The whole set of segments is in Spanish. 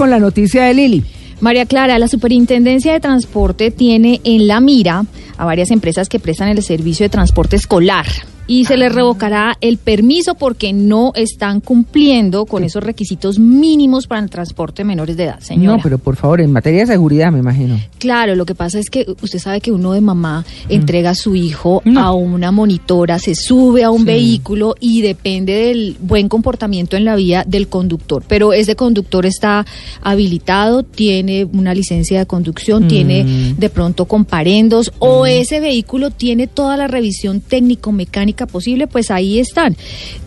Con la noticia de Lili. María Clara, la Superintendencia de Transporte tiene en la mira a varias empresas que prestan el servicio de transporte escolar y se les revocará el permiso porque no están cumpliendo con esos requisitos mínimos para el transporte de menores de edad, señora. No, pero por favor, en materia de seguridad, me imagino. Claro, lo que pasa es que usted sabe que uno de mamá entrega a su hijo a una monitora, se sube a un vehículo y depende del buen comportamiento en la vía del conductor. Pero ese conductor está habilitado, tiene una licencia de conducción, tiene de pronto comparendos o ese vehículo tiene toda la revisión técnico-mecánica posible, pues ahí están.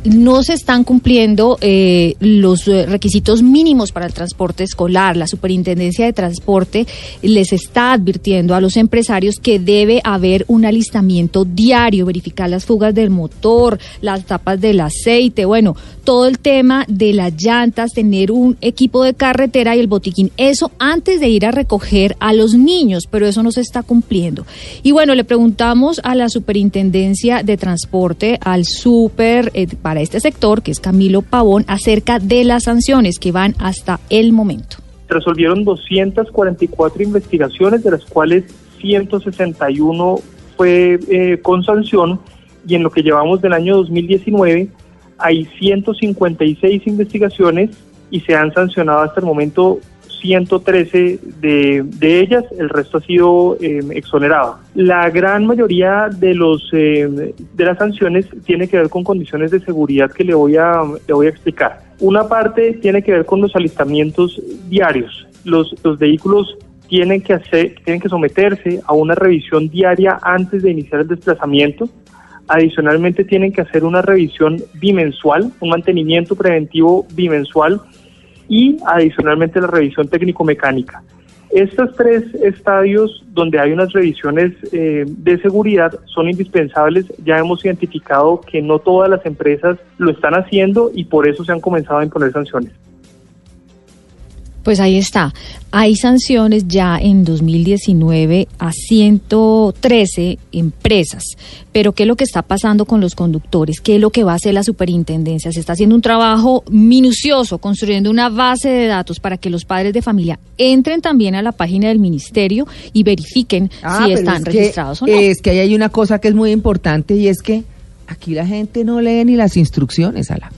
No se están cumpliendo eh, los eh, requisitos mínimos para el transporte escolar. La Superintendencia de Transporte les está advirtiendo a los empresarios que debe haber un alistamiento diario, verificar las fugas del motor, las tapas del aceite, bueno, todo el tema de las llantas, tener un equipo de carretera y el botiquín. Eso antes de ir a recoger a los niños, pero eso no se está cumpliendo. Y bueno, le preguntamos a la Superintendencia de Transporte, al super eh, para este sector, que es Camilo Pavón, acerca de las sanciones que van hasta el momento. Resolvieron 244 investigaciones, de las cuales 161 fue eh, con sanción, y en lo que llevamos del año 2019 hay 156 investigaciones y se han sancionado hasta el momento 113 de, de ellas, el resto ha sido eh, exonerado. La gran mayoría de los eh, de las sanciones tiene que ver con condiciones de seguridad que le voy a le voy a explicar. Una parte tiene que ver con los alistamientos diarios. Los, los vehículos tienen que hacer tienen que someterse a una revisión diaria antes de iniciar el desplazamiento. Adicionalmente tienen que hacer una revisión bimensual, un mantenimiento preventivo bimensual y adicionalmente la revisión técnico-mecánica. Estos tres estadios donde hay unas revisiones eh, de seguridad son indispensables. Ya hemos identificado que no todas las empresas lo están haciendo y por eso se han comenzado a imponer sanciones. Pues ahí está. Hay sanciones ya en 2019 a 113 empresas. Pero ¿qué es lo que está pasando con los conductores? ¿Qué es lo que va a hacer la superintendencia? Se está haciendo un trabajo minucioso, construyendo una base de datos para que los padres de familia entren también a la página del ministerio y verifiquen Ah, si están es que- registrados o no. Es que ahí hay una cosa que es muy importante y es que aquí la gente no lee ni las instrucciones, Ala.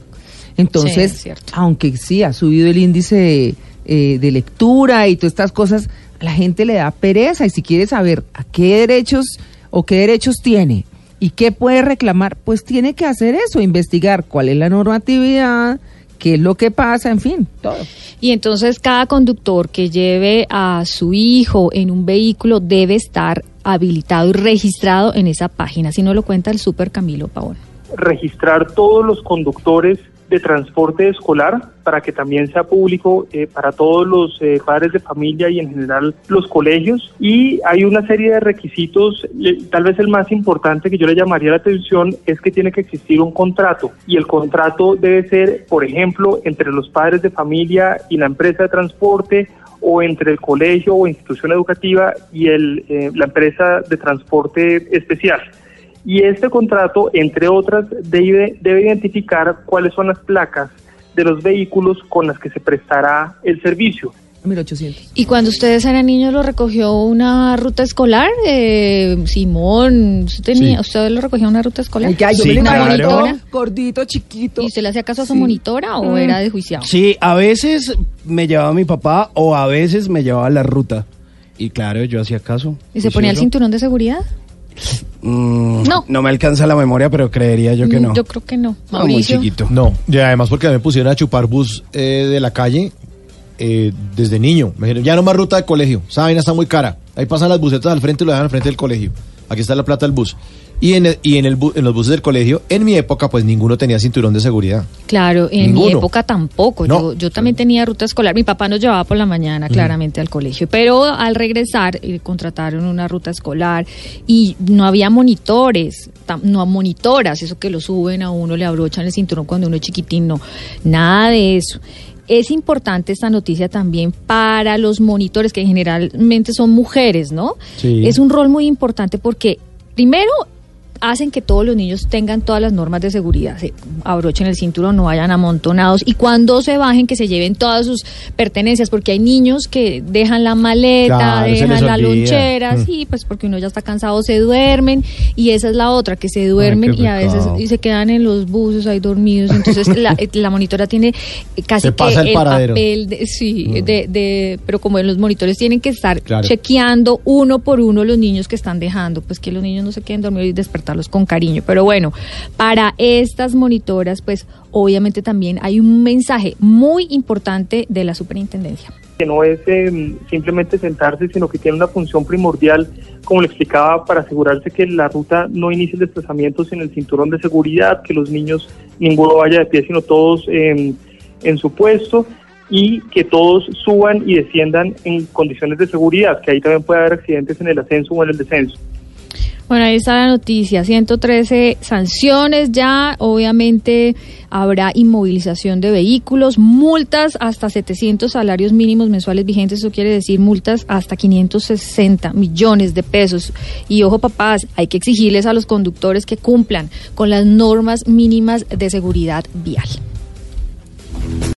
Entonces, Sí, aunque sí ha subido el índice eh, de lectura y todas estas cosas, a la gente le da pereza y si quiere saber a qué derechos o qué derechos tiene y qué puede reclamar, pues tiene que hacer eso, investigar cuál es la normatividad, qué es lo que pasa, en fin, todo. Y entonces cada conductor que lleve a su hijo en un vehículo debe estar habilitado y registrado en esa página. Si no lo cuenta el super Camilo Pavón. registrar todos los conductores de transporte escolar para que también sea público eh, para todos los eh, padres de familia y en general los colegios. Y hay una serie de requisitos, tal vez el más importante que yo le llamaría la atención es que tiene que existir un contrato y el contrato debe ser, por ejemplo, entre los padres de familia y la empresa de transporte o entre el colegio o institución educativa y el, eh, la empresa de transporte especial. Y este contrato, entre otras, debe, debe identificar cuáles son las placas de los vehículos con las que se prestará el servicio. 1800. Y cuando ustedes eran niños, ¿lo recogió una ruta escolar? Eh, Simón, ¿usted, tenía, ¿usted lo recogió una ruta escolar? Ay, ya, yo Sí, me lo ¿Una imagino claro. monitora? gordito, chiquito. ¿Y usted le hacía caso a su Sí. monitora o Mm. era de juiciado? Sí, a veces me llevaba mi papá o a veces me llevaba la ruta. Y claro, yo hacía caso. ¿Y se ponía el cinturón de seguridad? Mm, No. No me alcanza la memoria, pero creería yo que Mm, no. Yo creo que no. No, muy Mauricio. chiquito. No, y además porque a mí me pusieron a chupar bus eh, de la calle eh, desde niño. Me dijeron, ya no más ruta de colegio, esa vaina está muy cara. Ahí pasan las busetas al frente y lo dejan al frente del colegio. Aquí está la plata del bus. Y en, y en, el bu- en los buses del colegio, en mi época, pues ninguno tenía cinturón de seguridad. Claro, en mi época tampoco. No. Yo, yo también tenía ruta escolar. Mi papá nos llevaba por la mañana claramente al colegio, pero al regresar eh, contrataron una ruta escolar y no había monitores, no monitoras, eso que lo suben a uno, le abrochan el cinturón cuando uno es chiquitín, no, nada de eso. Es importante esta noticia también para los monitores, que generalmente son mujeres, ¿no? Sí. Es un rol muy importante porque, primero, hacen que todos los niños tengan todas las normas de seguridad, se abrochen el cinturón, no vayan amontonados y cuando se bajen que se lleven todas sus pertenencias, porque hay niños que dejan la maleta, Claro, dejan la lonchera, Mm. sí, pues porque uno ya está cansado, se duermen y esa es la otra, que se duermen y a veces y se quedan en los buses ahí dormidos, entonces la, la monitora tiene casi que el papel, de, sí, Mm. de, de, pero como en los monitores tienen que estar Claro. chequeando uno por uno los niños que están dejando, pues que los niños no se queden dormidos y despertarlos con cariño. Pero bueno, para estas monitoras, pues obviamente también hay un mensaje muy importante de la superintendencia. que no es eh, simplemente sentarse, sino que tiene una función primordial, como le explicaba, para asegurarse que la ruta no inicie el desplazamiento sin el cinturón de seguridad, que los niños ninguno vaya de pie, sino todos eh, en su puesto y que todos suban y desciendan en condiciones de seguridad, que ahí también puede haber accidentes en el ascenso o en el descenso. Bueno, ahí está la noticia, 113 sanciones ya, obviamente habrá inmovilización de vehículos, multas hasta 700 salarios mínimos mensuales vigentes, eso quiere decir multas hasta 560 millones de pesos. Y ojo papás, hay que exigirles a los conductores que cumplan con las normas mínimas de seguridad vial.